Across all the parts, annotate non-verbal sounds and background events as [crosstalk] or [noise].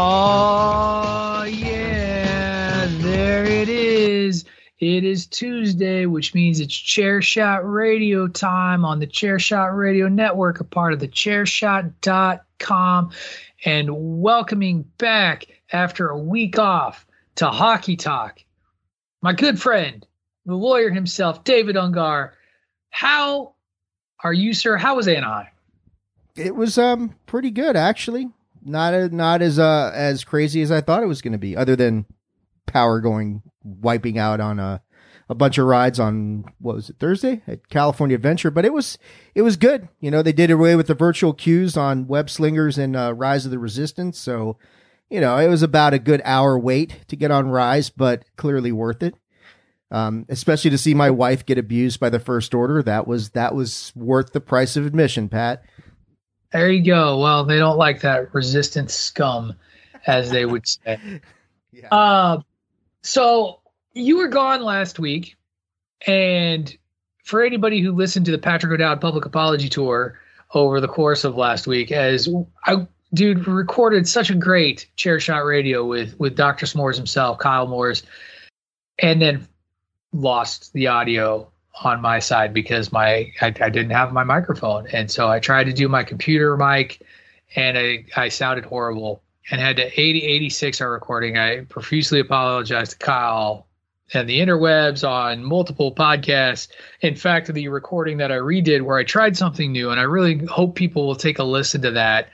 Oh, yeah, there it is. It is Tuesday, which means it's Chairshot Radio time on the Chairshot Radio Network, a part of the Chairshot.com, and welcoming back after a week off to Hockey Talk, my good friend, the lawyer himself, David Ungar. How are you, sir? How was Anaheim? It was um pretty good actually. Not a, not as uh as crazy as I thought it was going to be. Other than power going wiping out on a a bunch of rides on what was it Thursday at California Adventure, but it was it was good. You know they did away with the virtual queues on Web Slingers and uh, Rise of the Resistance, so you know it was about a good hour wait to get on Rise, but clearly worth it. Um, especially to see my wife get abused by the First Order, that was that was worth the price of admission, Pat. There you go. Well, they don't like that resistance scum, as they would [laughs] say. Yeah. Uh, so you were gone last week, and for anybody who listened to the Patrick O'Dowd public apology tour over the course of last week, as I dude recorded such a great chair shot radio with with Dr. S'mores himself, Kyle Moores, and then lost the audio on my side because my I, I didn't have my microphone, and so I tried to do my computer mic, and I I sounded horrible and had to 80 86 our recording. I profusely apologized to Kyle and the interwebs on multiple podcasts. In fact, the recording that I redid where I tried something new, and I really hope people will take a listen to that.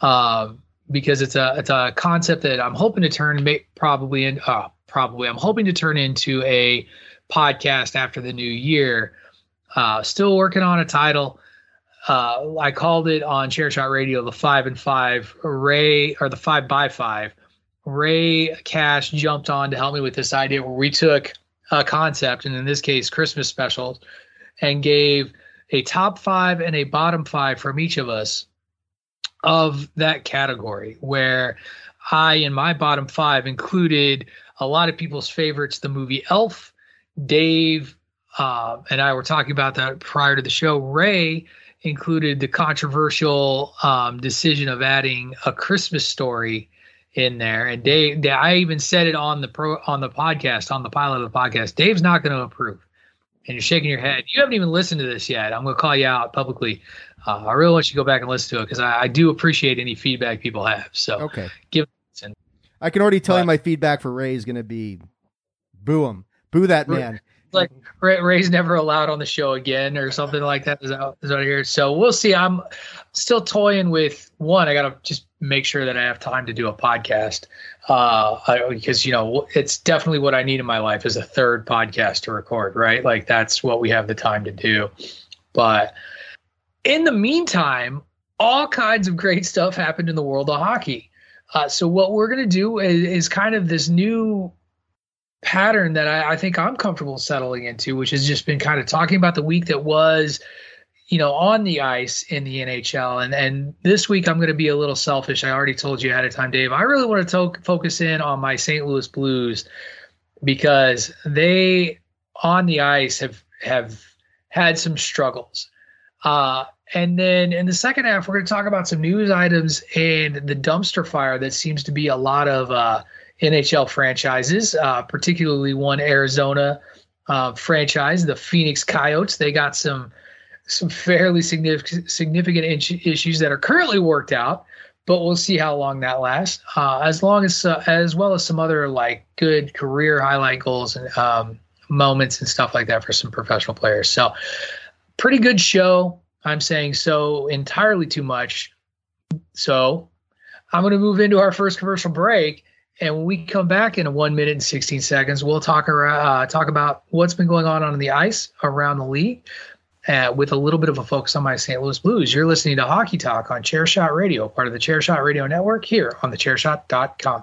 Um, because it's a it's a concept that I'm hoping to turn probably in uh, probably I'm hoping to turn into a podcast after the new year. Uh, still working on a title. Uh, I called it on Chairshot Radio the five and five. Ray or the five by five. Ray Cash jumped on to help me with this idea where we took a concept, and in this case, Christmas specials, and gave a top five and a bottom five from each of us of that category. Where I, in my bottom five, included a lot of people's favorites the movie Elf, Dave uh, and I were talking about that prior to the show. Ray included the controversial um, decision of adding a Christmas story in there. And Dave, I even said it on the pro on the podcast on the pilot of the podcast. Dave's not going to approve, and you're shaking your head. You haven't even listened to this yet. I'm going to call you out publicly. Uh, I really want you to go back and listen to it because I, I, do appreciate any feedback people have. So okay, give. I can already tell but, you my feedback for Ray is going to be, boo him, boo that man like Ray, Ray's never allowed on the show again or something like that. Is that, is that here? So we'll see. I'm still toying with one. I got to just make sure that I have time to do a podcast uh, I, because you know it's definitely what I need in my life is a third podcast to record. Right, like that's what we have the time to do. But in the meantime, all kinds of great stuff happened in the world of hockey. Uh, so what we're going to do is, is kind of this new pattern that I, I, think I'm comfortable settling into, which has just been kind of talking about the week that was, you know, on the ice in the NHL. And and this week I'm going to be a little selfish. I already told you ahead of time, Dave. I really want to to- focus in on my St. Louis Blues because they on the ice have have had some struggles. Uh, and then in the second half, we're going to talk about some news items and the dumpster fire that seems to be a lot of uh, NHL franchises, uh, particularly one Arizona uh, franchise, the Phoenix Coyotes. They got some some fairly significant significant issues that are currently worked out, but we'll see how long that lasts. Uh, as long as uh, as well as some other like good career highlight goals and um, moments and stuff like that for some professional players. So, pretty good show. I'm saying so entirely too much. So, I'm going to move into our first commercial break. And when we come back in one minute and 16 seconds, we'll talk, uh, talk about what's been going on on the ice around the league uh, with a little bit of a focus on my St. Louis Blues. You're listening to Hockey Talk on Chairshot Radio, part of the Chairshot Radio Network here on the thechairshot.com.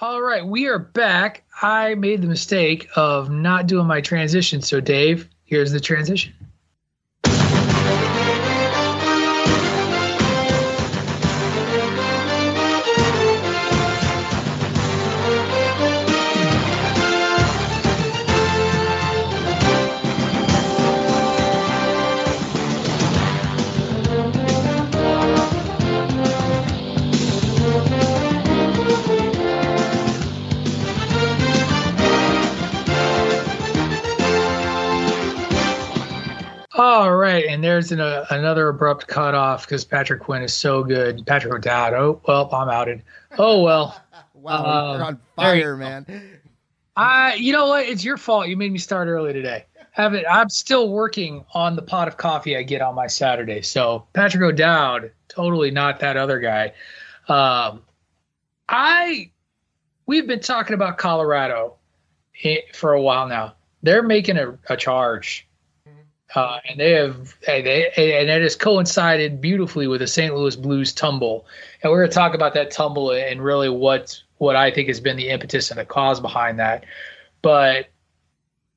All right, we are back. I made the mistake of not doing my transition. So, Dave, here's the transition. There's an, uh, another abrupt cutoff because Patrick Quinn is so good. Patrick O'Dowd. Oh well, I'm outed. Oh well. [laughs] wow, you're Um, on there you fire, man. I, you know what? It's your fault. You made me start early today. Haven't I'm still working on the pot of coffee I get on my Saturday. So Patrick O'Dowd, totally not that other guy. Um, I we've been talking about Colorado for a while now. They're making a, a charge, uh, and they have and they and it has coincided beautifully with the St. Louis Blues tumble. And we're going to talk about that tumble and really what what I think has been the impetus and the cause behind that. But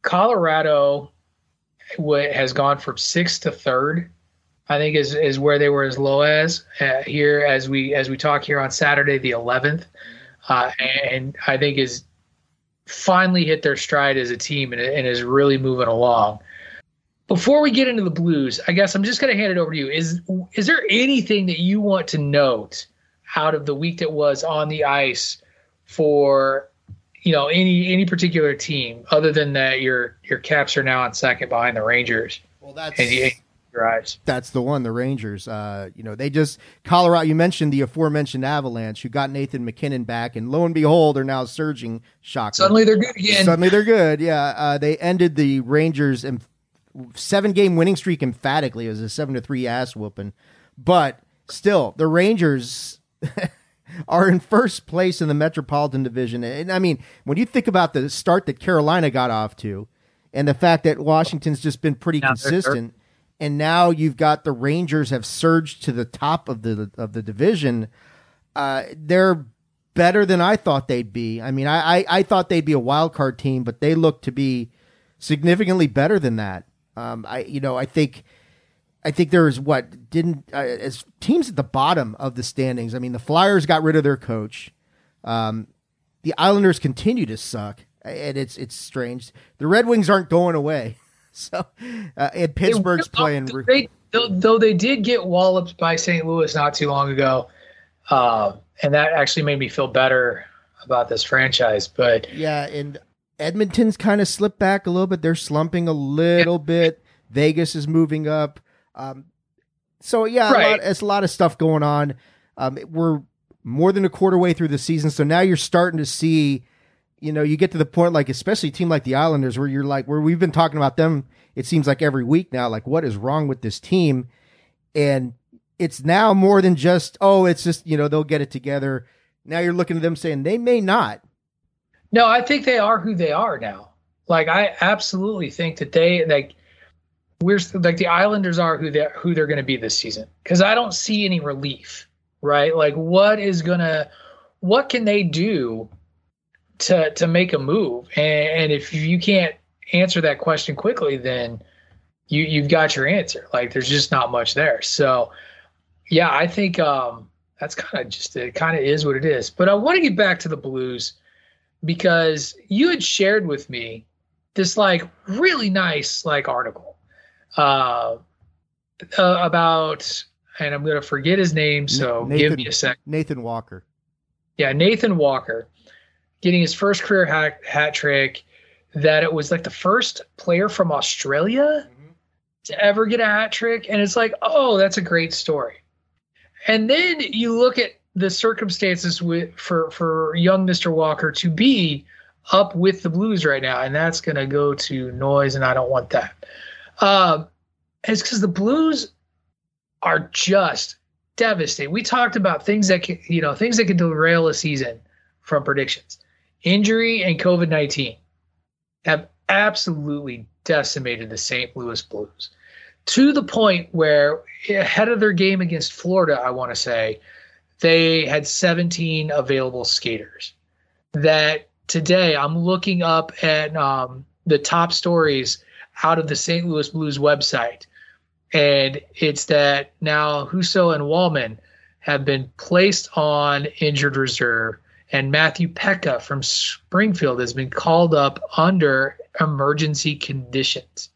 Colorado has gone from sixth to third. I think is is where they were as low as uh, here as we as we talk here on Saturday the 11th, uh, and I think is finally hit their stride as a team and, and is really moving along. Before we get into the Blues, I guess I'm just going to hand it over to you. Is is there anything that you want to note out of the week that was on the ice for you know any any particular team other than that your your Caps are now on second behind the Rangers? Well, that's and you, your eyes. That's the one, the Rangers. Uh, you know, they just Colorado. You mentioned the aforementioned Avalanche, who got Nathan MacKinnon back, and lo and behold, they're now surging. Shocker! Suddenly they're good again. Suddenly they're good. Yeah, uh, they ended the Rangers seven game winning streak emphatically. It was a seven to three ass whooping, but still, the Rangers. [laughs] are in first place in the Metropolitan Division. And I mean, when you think about the start that Carolina got off to and the fact that Washington's just been pretty Now consistent and now you've got the Rangers have surged to the top of the of the division. Uh, they're better than I thought they'd be. I mean, I, I, I thought they'd be a wild card team, but they look to be significantly better than that. Um, I you know I think I think there is what didn't uh, as teams at the bottom of the standings. I mean, the Flyers got rid of their coach. Um, the Islanders continue to suck, and it's it's strange. The Red Wings aren't going away. [laughs] So, uh, and Pittsburgh's They- playing. They, though, though they did get walloped by St. Louis not too long ago, uh, and that actually made me feel better about this franchise. But Yeah, and Edmonton's kind of slipped back a little bit. They're slumping a little bit. Vegas is moving up. Um, so yeah, a lot, it's a lot of stuff going on. Um, we're more than a quarter way through the season, so now you're starting to see. You know, you get to the point like, especially a team like the Islanders, where you're like, where we've been talking about them. It seems like every week now, like what is wrong with this team? And it's now more than just, oh, it's just you know they'll get it together. Now you're looking at them saying they may not. No, I think they are who they are now. Like I absolutely think that they like we're like the Islanders are who they who they're going to be this season because I don't see any relief. Right? Like what is gonna what can they do to to make a move? And, and if you can't answer that question quickly, then you you've got your answer. Like there's just not much there. So yeah, I think um that's kind of just it kind of is what it is. But I want to get back to the Blues because you had shared with me this like really nice like article uh, uh about and I'm gonna forget his name, so Nathan, give me a sec. Nathan Walker. Yeah, Nathan Walker getting his first career hat, hat trick. That it was like the first player from Australia to ever get a hat trick, and it's like, oh, that's a great story. And then you look at the circumstances with for for young Mister Walker to be up with the Blues right now, and that's going to go to noise, and I don't want that. Um, it's because the Blues are just devastating. We talked about things that can, you know, things that can derail a season from predictions. Injury and COVID 19 have absolutely decimated the St. Louis Blues to the point where, ahead of their game against Florida, I want to say, they had 17 available skaters. That today I'm looking up at um, the top stories out of the St. Louis Blues website and it's that now Husso and Walman have been placed on injured reserve, and Matthew Peca from Springfield has been called up under emergency conditions.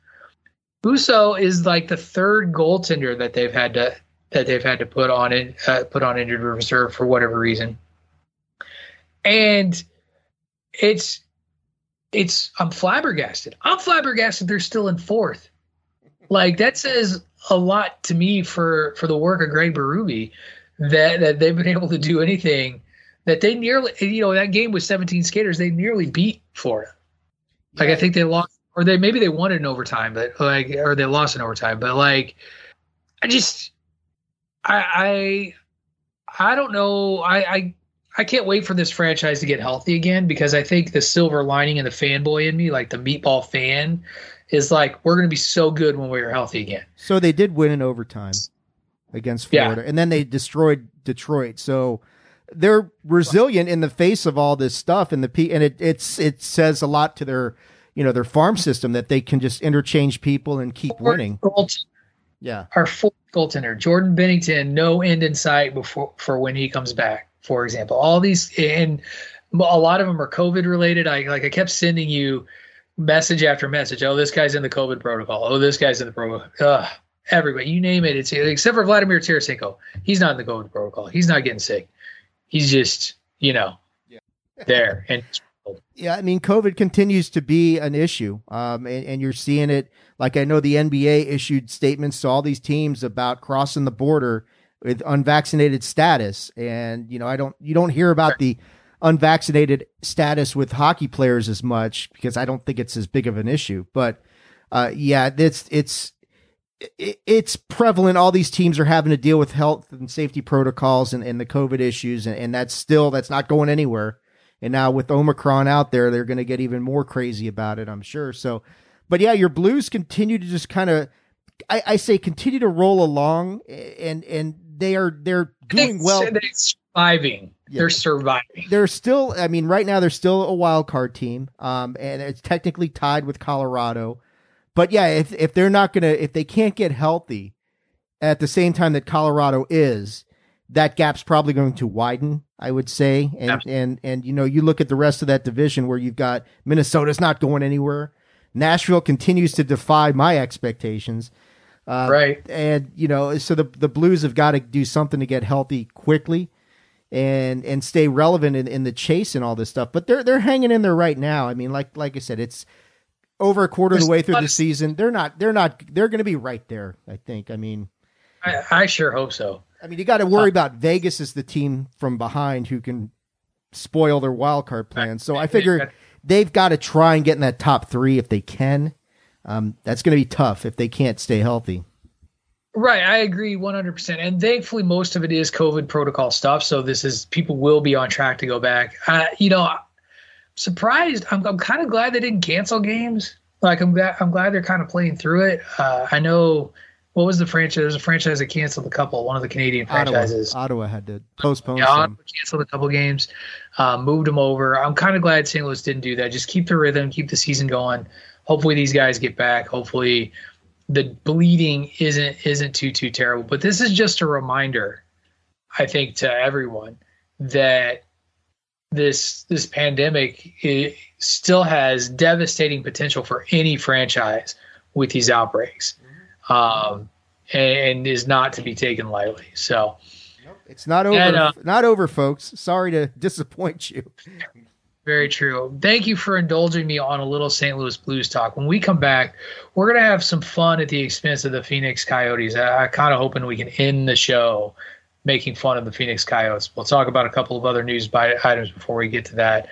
Husso is like the third goaltender that they've had to that they've had to put on it uh, put on injured reserve for whatever reason, and it's it's I'm flabbergasted. I'm flabbergasted they're still in fourth. Like that says a lot to me for for the work of Greg Berube that that they've been able to do anything that they nearly you know that game with 17 skaters they nearly beat Florida. Like I think they lost or they maybe they won it in overtime, but like or they lost in overtime, but like I just I I I don't know. I I I can't wait for this franchise to get healthy again because I think the silver lining and the fanboy in me, like the meatball fan, is like we're going to be so good when we're healthy again. So they did win in overtime against Florida, yeah. and then they destroyed Detroit. So they're resilient in the face of all this stuff, and the P and it it's it says a lot to their you know their farm system that they can just interchange people and keep winning. Yeah, our fourth goaltender Jordan Binnington, no end in sight before for when he comes back. For example, all these and a lot of them are COVID related. I like I kept sending you message after message. Oh, this guy's in the COVID protocol. Oh, this guy's in the protocol. everybody, you name it. It's except for Vladimir Tarasenko. He's not in the COVID protocol. He's not getting sick. He's just you know yeah. there and yeah, I mean, COVID continues to be an issue, um, and, and, you're seeing it. Like I know the NBA issued statements to all these teams about crossing the border with unvaccinated status, and you know, I don't, you don't hear about the unvaccinated status with hockey players as much because I don't think it's as big of an issue. But uh, yeah, it's it's it's prevalent. All these teams are having to deal with health and safety protocols and, and the COVID issues, and, and that's still that's not going anywhere. And now with Omicron out there, they're going to get even more crazy about it, I'm sure. So, but yeah, your Blues continue to just kind of, I, I, say, continue to roll along, and and they are they're doing well. They're surviving. Yeah. They're surviving. They're still. I mean, right now they're still a wild card team, um, and it's technically tied with Colorado. But yeah, if if they're not gonna, if they can't get healthy at the same time that Colorado is, that gap's probably going to widen, I would say. And Absolutely. and and you know, you look at the rest of that division where you've got Minnesota's not going anywhere. Nashville continues to defy my expectations. Uh, right. And you know, so the the Blues have got to do something to get healthy quickly and and stay relevant in, in the chase and all this stuff. But they're they're hanging in there right now. I mean, like like I said, it's over a quarter There's of the way through the season. They're not they're not they're going to be right there. I think. I mean, I, I sure hope so. I mean, you got to worry uh, about Vegas as the team from behind who can spoil their wild card plans. So I figure they've got to try and get in that top three if they can. Um, that's going to be tough if they can't stay healthy. Right, I agree 100%. And thankfully, most of it is COVID protocol stuff. So this is people will be on track to go back. Uh, you know, surprised. I'm, I'm kind of glad they didn't cancel games. Like I'm glad I'm glad they're kind of playing through it. Uh, I know what was the franchise? There's a franchise that canceled a couple. One of the Canadian franchises. Ottawa, Ottawa had to postpone. Yeah, Ottawa canceled a couple games, uh, moved them over. I'm kind of glad St. Louis didn't do that. Just keep the rhythm, keep the season going. Hopefully these guys get back. Hopefully the bleeding isn't isn't too too terrible. But this is just a reminder, I think, to everyone that this this pandemic still has devastating potential for any franchise with these outbreaks um, and is not to be taken lightly. So it's not over. And, uh, not over, folks. Sorry to disappoint you. Very true. Thank you for indulging me on a little St. Louis Blues talk. When we come back, we're going to have some fun at the expense of the Phoenix Coyotes. I, I kind of hoping we can end the show making fun of the Phoenix Coyotes. We'll talk about a couple of other news items before we get to that.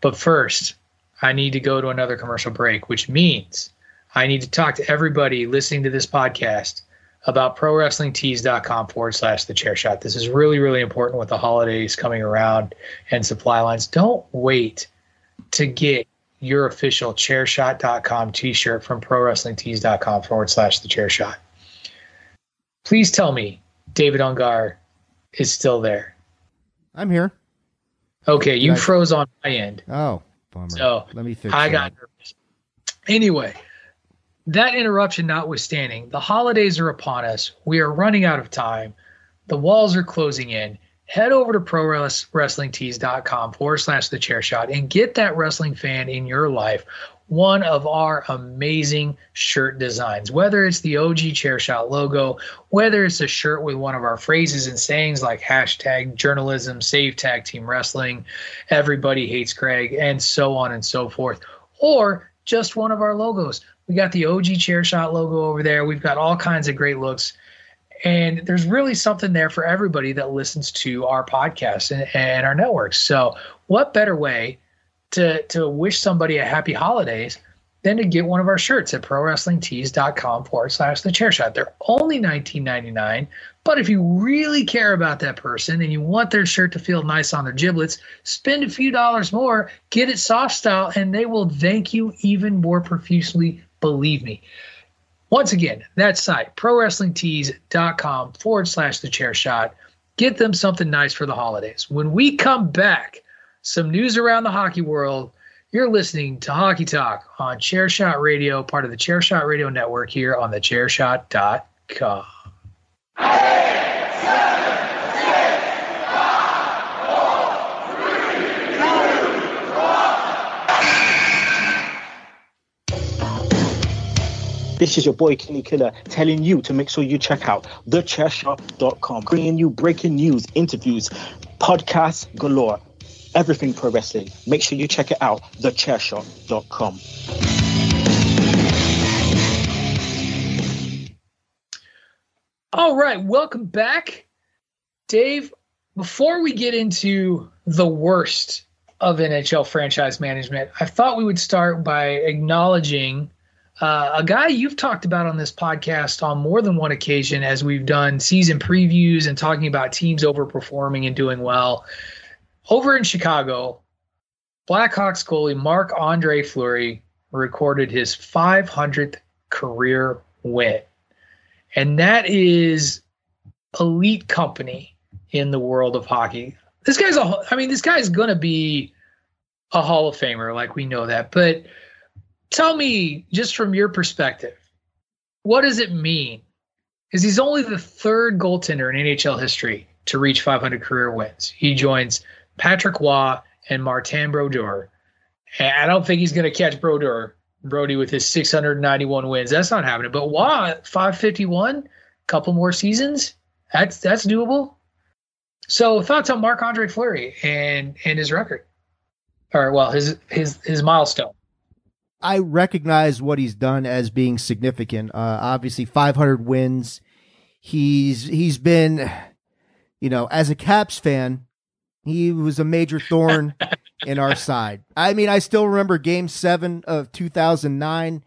But first, I need to go to another commercial break, which means I need to talk to everybody listening to this podcast about prowrestlingtees.com forward slash the chair shot. This is really, really important with the holidays coming around and supply lines. Don't wait to get your official chairshot.com t shirt from prowrestlingtees.com forward slash the chair shot. Please tell me David Ungar is still there. I'm here. Okay, you froze on my end. Oh, bummer. So let me fix I got nervous. Anyway, that interruption notwithstanding, the holidays are upon us. We are running out of time. The walls are closing in. Head over to prowrestlingtees.com forward slash the chair shot and get that wrestling fan in your life one of our amazing shirt designs. Whether it's the OG chair shot logo, whether it's a shirt with one of our phrases and sayings like hashtag journalism, save tag team wrestling, everybody hates Craig, and so on and so forth, or just one of our logos We got the OG chair shot logo over there. We've got all kinds of great looks. And there's really something there for everybody that listens to our podcast and, and our networks. So, what better way to, to wish somebody a happy holidays than to get one of our shirts at prowrestlingtees.com forward slash the chair shot. They're only $19.99. But if you really care about that person and you want their shirt to feel nice on their giblets, spend a few dollars more, get it soft style, and they will thank you even more profusely. Believe me. Once again, that site, prowrestlingtees.com forward slash the chair shot. Get them something nice for the holidays. When we come back, some news around the hockey world. You're listening to Hockey Talk on Chairshot Radio, part of the Chairshot Radio Network here on the chairshot.com. This is your boy Kenny Killer telling you to make sure you check out thechairshot.com, bringing you breaking news, interviews, podcasts galore, everything pro wrestling. Make sure you check it out, thechairshot.com. All right, welcome back. Dave, before we get into the worst of NHL franchise management, I thought we would start by acknowledging uh, a guy you've talked about on this podcast on more than one occasion as we've done season previews and talking about teams overperforming and doing well. Over in Chicago, Blackhawks goalie Marc Andre Fleury recorded his 500th career win. And that is elite company in the world of hockey. This guy's a, I mean, this guy's going to be a Hall of Famer, like we know that. But tell me, just from your perspective, what does it mean? Because he's only the third goaltender in NHL history to reach 500 career wins. He joins Patrick Roy and Martin Brodeur. I don't think he's going to catch Brodeur, Brody, with his 691 wins. That's not happening. But Roy, 551, couple more seasons. That's that's doable. So thoughts on Marc Andre Fleury and and his record, or well, his his his milestone. I recognize what he's done as being significant. Uh, obviously, 500 wins. He's he's been, you know, as a Caps fan, he was a major thorn in our [laughs] side. I mean, I still remember Game Seven of 2009.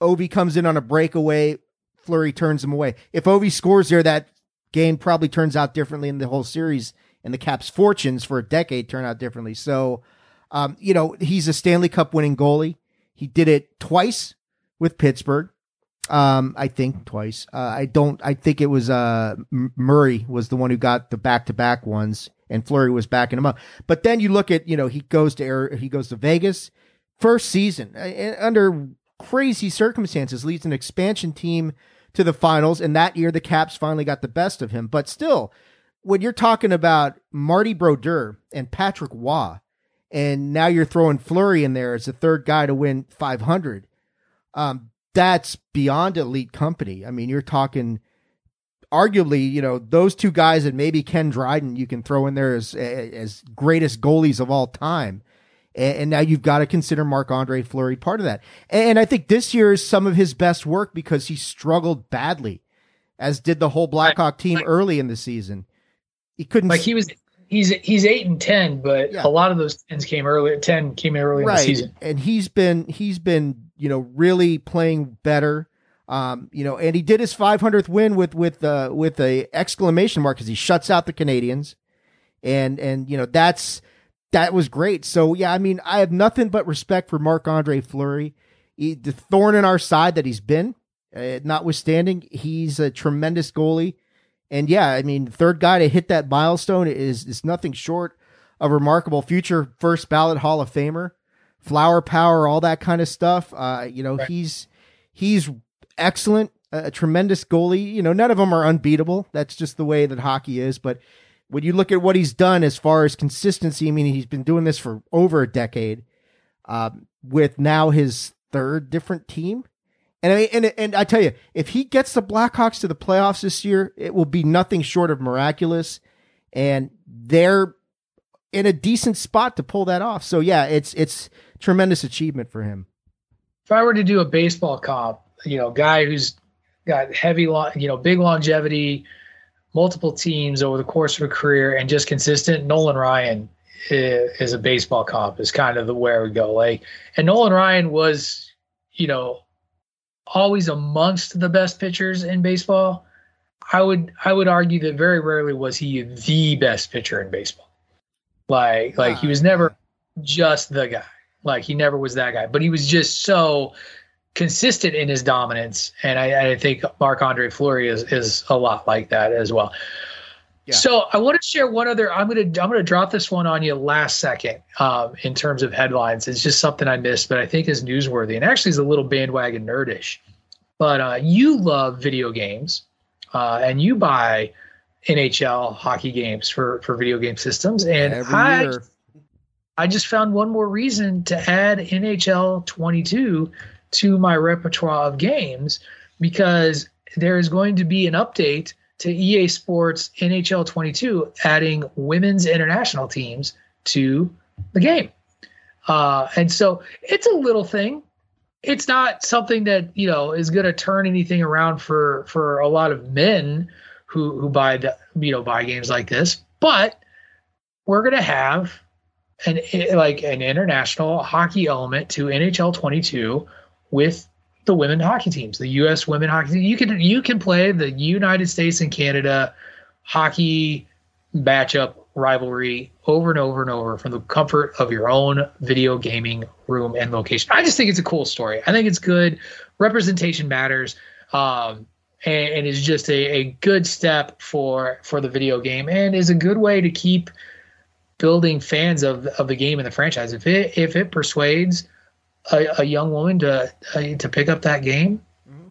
Ovi comes in on a breakaway. Fleury turns him away. If Ovi scores there, that game probably turns out differently in the whole series, and the Caps' fortunes for a decade turn out differently. So, um, you know, he's a Stanley Cup winning goalie. He did it twice with Pittsburgh. Um, I think twice. Uh, I don't. I think it was uh Murray was the one who got the back to back ones, and Fleury was backing him up. But then you look at you know he goes to Air, he goes to Vegas first season uh, under crazy circumstances leads an expansion team to the finals, and that year the Caps finally got the best of him. But still, when you're talking about Marty Brodeur and Patrick Roy, and now you're throwing Fleury in there as the third guy to win 500. Um, that's beyond elite company. I mean, you're talking arguably, you know, those two guys and maybe Ken Dryden you can throw in there as as greatest goalies of all time. And, and now you've got to consider Marc Andre Fleury part of that. And I think this year is some of his best work because he struggled badly, as did the whole Blackhawk team early in the season. He couldn't like he was he's he's eight and ten, but yeah. a lot of those tens came early. Ten came early right. in the season, and he's been he's been you know really playing better. Um, you know, and he did his 500th win with with uh, with a exclamation mark because he shuts out the Canadians, and and you know that's that was great. So yeah, I mean, I have nothing but respect for Marc Andre Fleury. He, the thorn in our side that he's been, uh, notwithstanding, he's a tremendous goalie. And yeah, I mean, third guy to hit that milestone is is nothing short of remarkable. Future first ballot Hall of Famer, flower power, all that kind of stuff. Uh, you know, right. he's he's excellent, a tremendous goalie. You know, none of them are unbeatable. That's just the way that hockey is. But when you look at what he's done as far as consistency, I mean, he's been doing this for over a decade. Um, with now his third different team, and I mean, and and I tell you, if he gets the Blackhawks to the playoffs this year, it will be nothing short of miraculous, and they're in a decent spot to pull that off. So yeah, it's it's tremendous achievement for him. if I were to do a baseball comp, you know, guy who's got heavy, you know, big longevity, multiple teams over the course of a career, and just consistent, Nolan Ryan is, a baseball comp. Is kind of the where we go. Like, and Nolan Ryan was, you know, always amongst the best pitchers in baseball. I would I would argue that very rarely was he the best pitcher in baseball. Like like he was ah. never just the guy. Like he never was that guy, but he was just so consistent in his dominance. And I, I think Marc Andre Fleury is is a lot like that as well. So I want to share one other. I'm gonna I'm gonna drop this one on you last second. Um, in terms of headlines, it's just something I missed, but I think is newsworthy and actually is a little bandwagon nerdish. But uh, you love video games, uh, and you buy NHL hockey games for for video game systems, and Every I year. I just found one more reason to add NHL 22 to my repertoire of games because there is going to be an update to EA Sports NHL 22 adding women's international teams to the game. Uh, and so it's a little thing. It's not something that, you know, is going to turn anything around for for a lot of men who who buy the, you know, buy games like this, but we're going to have an like an international hockey element to NHL 22 with the women hockey teams, the U.S. women hockey. Team. You can you can play the United States and Canada hockey matchup rivalry over and over and over from the comfort of your own video gaming room and location. I just think it's a cool story. I think it's good. Representation matters. Um, and, and is just a, a good step for for the video game and is a good way to keep building fans of of the game and the franchise. If it if it persuades a, a young woman to uh, to pick up that game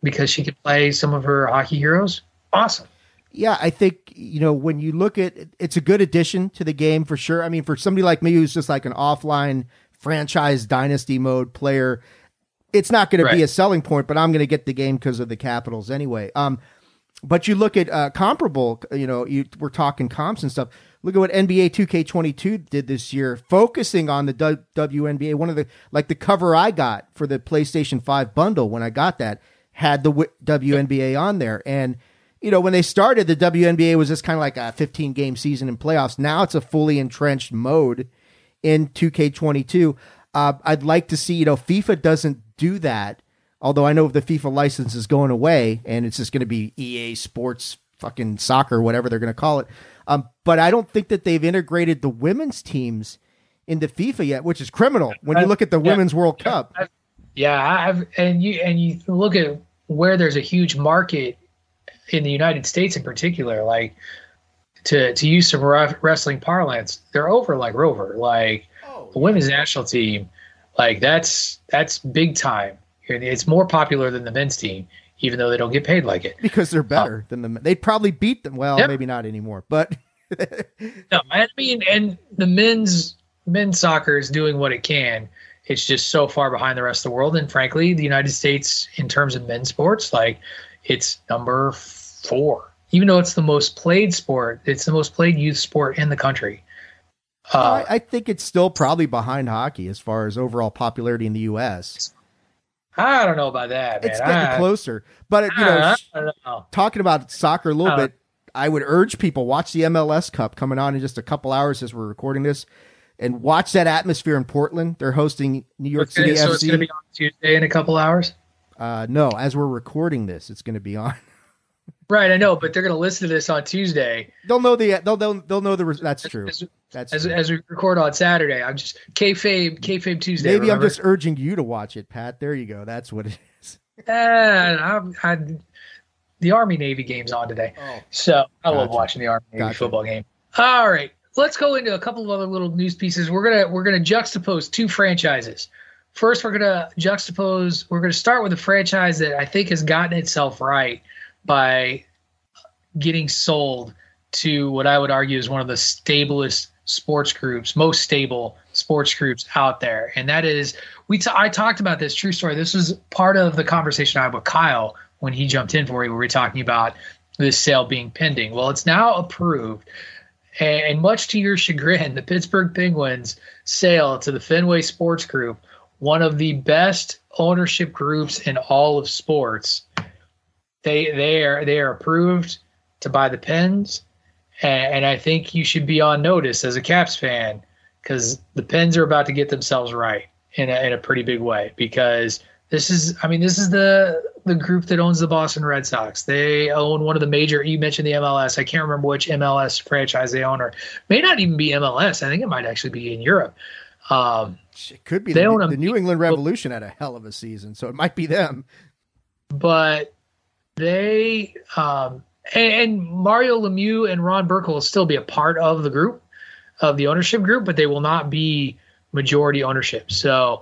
because she could play some of her hockey heroes, awesome. Yeah, I think you know when you look at it's a good addition to the game for sure. I mean, for somebody like me who's just like an offline franchise dynasty mode player, it's not going to be a selling point. But I'm going to get the game because of the Capitals anyway. Um, but you look at uh, comparable, you know, you, we're talking comps and stuff. Look at what NBA 2K22 did this year, focusing on the WNBA. One of the like the cover I got for the PlayStation 5 bundle when I got that had the WNBA on there, and you know when they started, the WNBA was just kind of like a 15 game season in playoffs. Now it's a fully entrenched mode in 2K22. Uh, I'd like to see, you know, FIFA doesn't do that. Although I know the FIFA license is going away and it's just going to be EA Sports fucking soccer, whatever they're going to call it. Um, but I don't think that they've integrated the women's teams into FIFA yet, which is criminal when you look at the Yeah. Women's World Cup. Yeah, I've and you and you look at where there's a huge market in the United States in particular, like to to use some ref- wrestling parlance, they're over like Rover, like the women's national team, like that's that's big time. It's more popular than the men's team, even though they don't get paid like it. because they're better than the men. They'd probably beat them. Well, Yep. maybe not anymore, but [laughs] No, I mean, and the men's men's soccer is doing what it can. It's just so far behind the rest of the world, and frankly, the United States in terms of men's sports, like it's number four. Even though it's the most played sport, it's the most played youth sport in the country. Uh, I, I think it's still probably behind hockey as far as overall popularity in the U.S. I don't know about that, man. It's getting I- closer, but you know, I don't know. talking about soccer a little Uh, bit, I would urge people watch the MLS Cup coming on in just a couple hours as we're recording this, and watch that atmosphere in Portland. They're hosting New York Okay, City so it's going to be on Tuesday in a couple hours. uh, no, as we're recording this, it's going to be on. Right, I know, but they're going to listen to this on Tuesday. They'll know the they'll they'll, they'll know the that's true. That's as, true. as we record on Saturday. I'm just kayfabe kayfabe Tuesday. Maybe I'm just urging you to watch it, Pat. There you go. That's what it is. Eh, [laughs] I'm, I, the Army Navy game's on today, oh, so I love watching the Army Navy Gotcha. football game. All right, let's go into a couple of other little news pieces. We're gonna we're gonna juxtapose two franchises. First, we're gonna juxtapose. We're gonna start with a franchise that I think has gotten itself right by getting sold to what I would argue is one of the stablest sports groups, most stable sports groups out there, and that is we. T- I talked about this true story. This was part of the conversation I had with Kyle when he jumped in for it. We were talking about this sale being pending. Well, it's now approved, and much to your chagrin, the Pittsburgh Penguins sale to the Fenway Sports Group one of the best ownership groups in all of sports. They they are they are approved to buy the Pens, and, and I think you should be on notice as a Caps fan because the Pens are about to get themselves right in a, in a pretty big way because this is I mean this is the the group that owns the Boston Red Sox. They own one of the major. You mentioned the MLS. I can't remember which MLS franchise they own, or may not even be MLS. I think it might actually be in Europe. Um, it could be they the, own the New England Revolution had a hell of a season, so it might be them. but they um, and, and Mario Lemieux and Ron Burkle will still be a part of the group of the ownership group, but they will not be majority ownership. So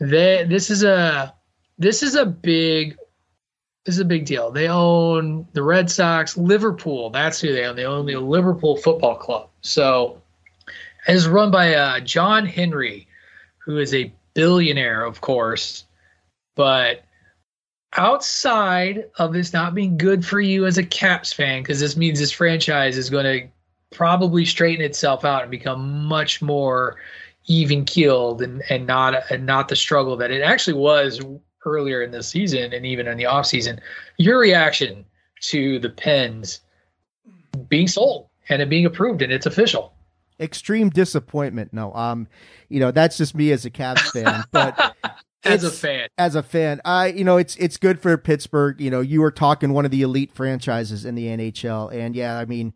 they this is a this is a big this is a big deal. They own the Red Sox, Liverpool. That's who they own. They own the Liverpool Football Club. So it's run by uh, John Henry, who is a billionaire, of course, but outside of this not being good for you as a Caps fan, because this means this franchise is going to probably straighten itself out and become much more even keeled and, and not and not the struggle that it actually was earlier in the season and even in the off season. Your reaction to the pens being sold and it being approved and it's official. Extreme disappointment. No, um, you know that's just me as a Caps fan, but [laughs] As a fan. as a fan, I you know it's it's good for Pittsburgh. You know, you were talking one of the elite franchises in the NHL, and yeah, I mean,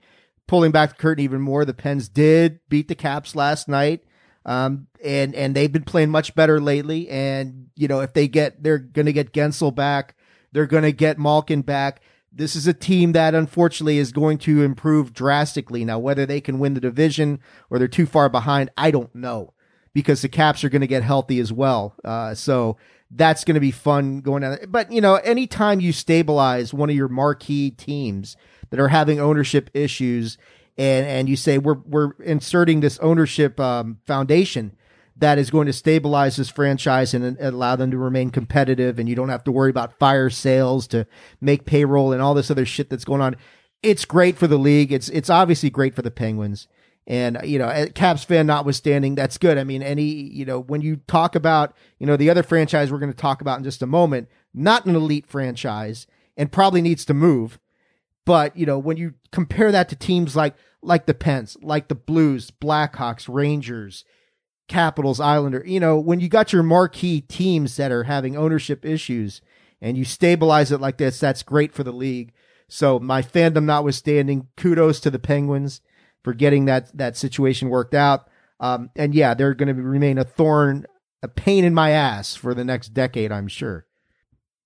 pulling back the curtain even more, the Pens did beat the Caps last night, um, and and they've been playing much better lately. And you know, if they get, they're going to get Guentzel back, they're going to get Malkin back. This is a team that unfortunately is going to improve drastically. Now, whether they can win the division or they're too far behind, I don't know because the Caps are going to get healthy as well. Uh, so that's going to be fun going on. But you know, anytime you stabilize one of your marquee teams that are having ownership issues, and and you say we're we're inserting this ownership um, foundation that is going to stabilize this franchise and, and allow them to remain competitive, and you don't have to worry about fire sales to make payroll and all this other shit that's going on. It's great for the league. It's it's obviously great for the Penguins. And you know, Caps fan notwithstanding, that's good. I mean, any you know, when you talk about you know the other franchise we're going to talk about in just a moment, not an elite franchise, and probably needs to move. But you know, when you compare that to teams like like the Pens, like the Blues, Blackhawks, Rangers, Capitals, Islander, you know, when you got your marquee teams that are having ownership issues and you stabilize it like this, that's great for the league. So my fandom notwithstanding, kudos to the Penguins for getting that that situation worked out. Um, and yeah, they're going to remain a thorn, a pain in my ass for the next decade, I'm sure.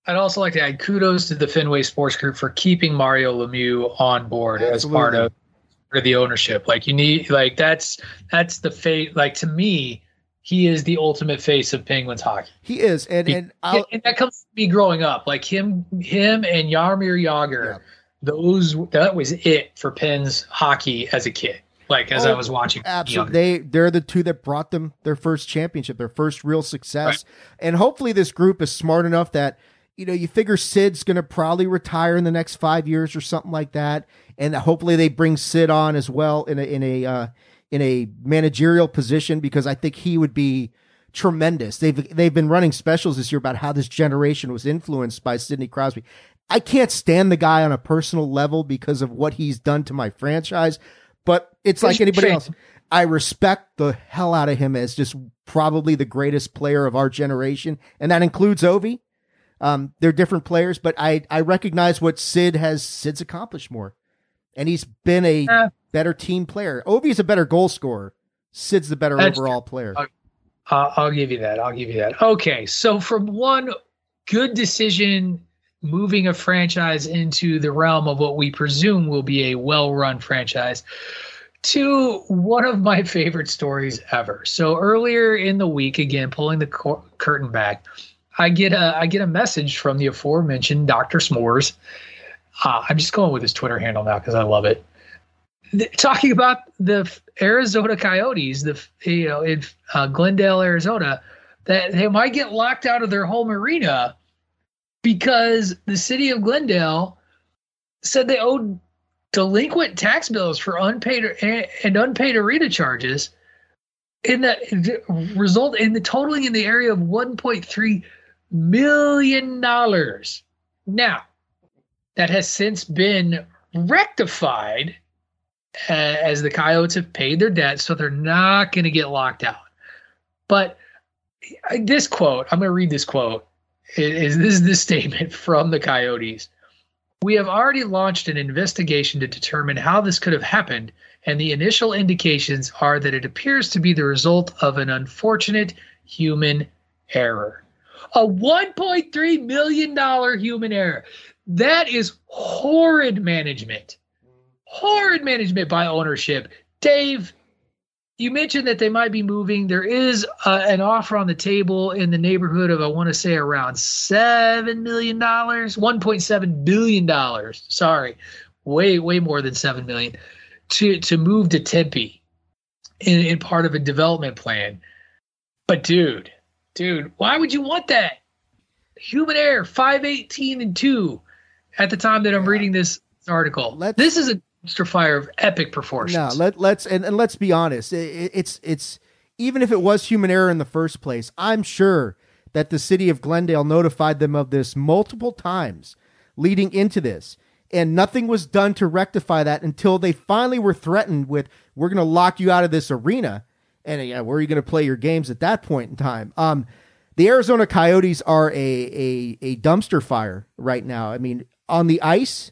I'd also like to add kudos to the Fenway Sports Group for keeping Mario Lemieux on board as part Absolutely. of the ownership. Like you need like that's that's the fate. like to me, he is the ultimate face of Penguins hockey. He is, and and and that comes me growing up. Like him him and Jaromir Jagr, those that was it for Pens hockey as a kid. Like as I Oh, was watching Absolutely. They they're the two that brought them their first championship, their first real success. And hopefully this group is smart enough that you know, you figure Sid's going to probably retire in the next 5 years or something like that, and hopefully they bring Sid on as well in a in a uh, in a managerial position because I think he would be tremendous. They've they've been running specials this year about how this generation was influenced by Sidney Crosby. I can't stand the guy on a personal level because of what he's done to my franchise, but it's like anybody else. I respect the hell out of him as just probably the greatest player of our generation, and that includes Ovi. Um, they're different players, but I I recognize what Sid has. Sid's accomplished more, and he's been a better team player. Ovi's a better goal scorer. Sid's the better overall player. Uh, I'll give you that. I'll give you that. Okay, so from one good decision moving a franchise into the realm of what we presume will be a well-run franchise to one of my favorite stories ever. So earlier in the week, again pulling the cor- curtain back, I get a I get a message from the aforementioned Dr. S'mores. Uh, I'm just going with his Twitter handle now because I love it. Talking about the Arizona Coyotes, the you know in uh, Glendale, Arizona, that they might get locked out of their home arena because the city of Glendale said they owed delinquent tax bills for unpaid and unpaid arena charges in the result in the totaling in the area of 1.3 million dollars. Now, that has since been rectified uh, as the Coyotes have paid their debt, so they're not going to get locked out. But this quote, I'm going to read this quote. Is this is the statement from the Coyotes? We have already launched an investigation to determine how this could have happened, and the initial indications are that it appears to be the result of an unfortunate human error. A $1.3 million human error. That is horrid management. Horrid management by ownership. Dave, you mentioned that they might be moving. There is uh, an offer on the table in the neighborhood of, I want to say, around $7 million, $1.7 billion. Sorry, way, way more than 7 million to, to move to Tempe in, in part of a development plan. But, dude, dude, why would you want that? Human error, 518 and 2 at the time that I'm reading this article. Let's, this is a dumpster fire of epic proportions. No, let let's and, and let's be honest. It, it's it's even if it was human error in the first place, I'm sure that the city of Glendale notified them of this multiple times leading into this. And nothing was done to rectify that until they finally were threatened with, "We're going to lock you out of this arena." And yeah, where are you going to play your games at that point in time? Um, the Arizona Coyotes are a, a a dumpster fire right now. I mean, on the ice,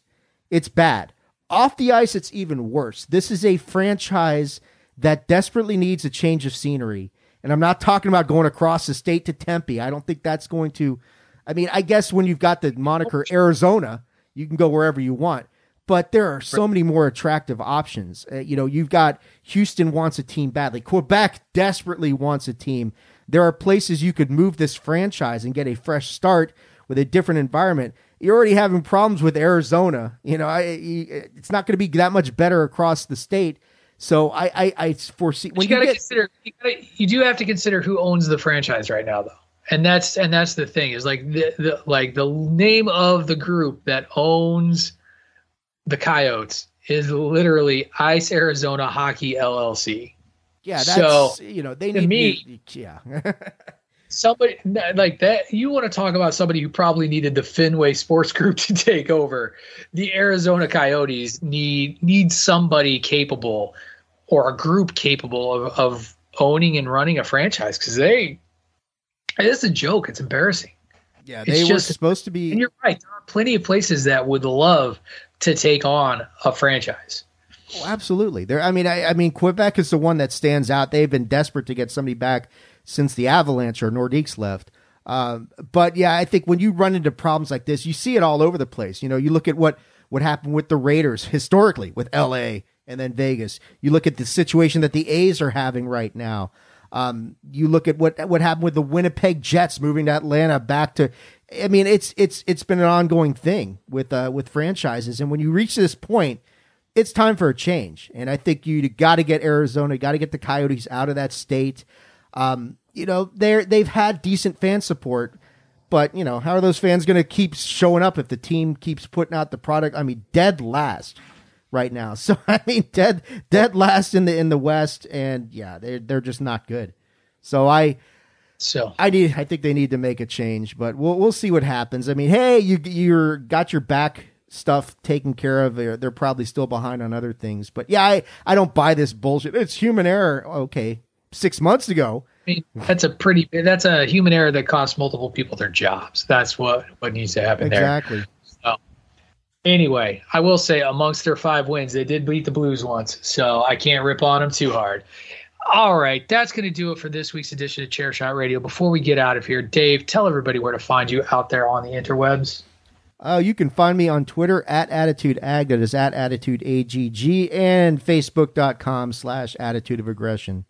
it's bad. Off the ice, it's even worse. This is a franchise that desperately needs a change of scenery. And I'm not talking about going across the state to Tempe. I don't think that's going to. I mean, I guess when you've got the moniker Arizona, you can go wherever you want. But there are so many more attractive options. Uh, you know, you've got Houston wants a team badly. Quebec desperately wants a team. There are places you could move this franchise and get a fresh start with a different environment you're already having problems with Arizona. You know, I, it's not going to be that much better across the state. So I, I, I foresee when you, you, gotta get, consider you, gotta, you do have to consider who owns the franchise right now, though, and that's and that's the thing is like the, the like the name of the group that owns the Coyotes is literally Ice Arizona Hockey LLC. Yeah, that's so, you know they to need me, yeah. [laughs] somebody like that you want to talk about somebody who probably needed the Fenway Sports Group [laughs] to take over. The Arizona Coyotes need need somebody capable or a group capable of, of owning and running a franchise because they it's a joke. It's embarrassing. Yeah, It's they were just- supposed to be. And you're right. There are plenty of places that would love to take on a franchise. Oh, absolutely. There. I mean, I, I mean, Quebec is the one that stands out. They've been desperate to get somebody back since the Avalanche or Nordiques left. Um, but yeah, I think when you run into problems like this, you see it all over the place. You know, you look at what what happened with the Raiders historically with L.A. and then Vegas. You look at the situation that the A's are having right now. Um, you look at what what happened with the Winnipeg Jets moving to Atlanta back to. I mean, it's it's it's been an ongoing thing with uh, with franchises, and when you reach this point, it's time for a change. And I think you got to get Arizona, got to get the Coyotes out of that state. Um, you know, they're they've had decent fan support, but you know, how are those fans going to keep showing up if the team keeps putting out the product? I mean, dead last right now. [laughs] So I mean, dead dead last in the in the West, and yeah, they're they're just not good. So I. So I need. I think they need to make a change, but we'll we'll see what happens. I mean, hey, you you're got your back stuff taken care of. They're, they're probably still behind on other things, but yeah, I I don't buy this bullshit. It's human error. Okay, six months ago. I mean, that's a pretty that's a human error that costs multiple people their jobs. That's what what needs to happen there. Exactly. So, anyway, I will say amongst their five wins, they did beat the Blues once, so I can't rip on them too hard. All right, that's going to do it for this week's edition of Chair Shot Radio. Before we get out of here, Dave, tell everybody where to find you out there on the interwebs. Uh, you can find me on Twitter at AttitudeAg, that is at AttitudeAGG, and Facebook.com slash Attitude of Aggression.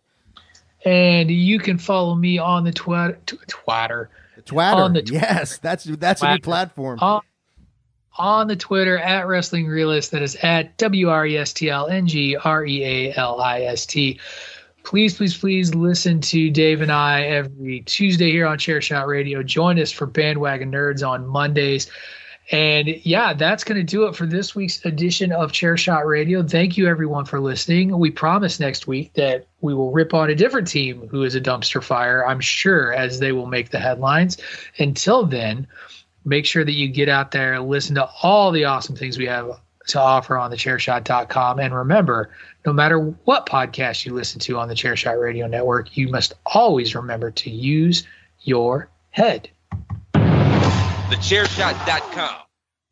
And you can follow me on the twi- tw- Twitter. Twatter. On the tw- yes, that's that's a new platform. On, on the Twitter at Wrestling Realist. That is at W R E S T L N G R E A L I S T. Please, please, please listen to Dave and I every Tuesday here on Chair Shot Radio. Join us for Bandwagon Nerds on Mondays. And yeah, that's going to do it for this week's edition of Chair Shot Radio. Thank you, everyone, for listening. We promise next week that we will rip on a different team who is a dumpster fire, I'm sure, as they will make the headlines. Until then, make sure that you get out there, and listen to all the awesome things we have to offer on the chairshot.com. And remember, no matter what podcast you listen to on the Chairshot Radio Network, you must always remember to use your head. Thechairshot.com.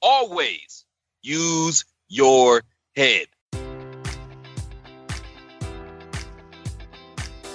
Always use your head.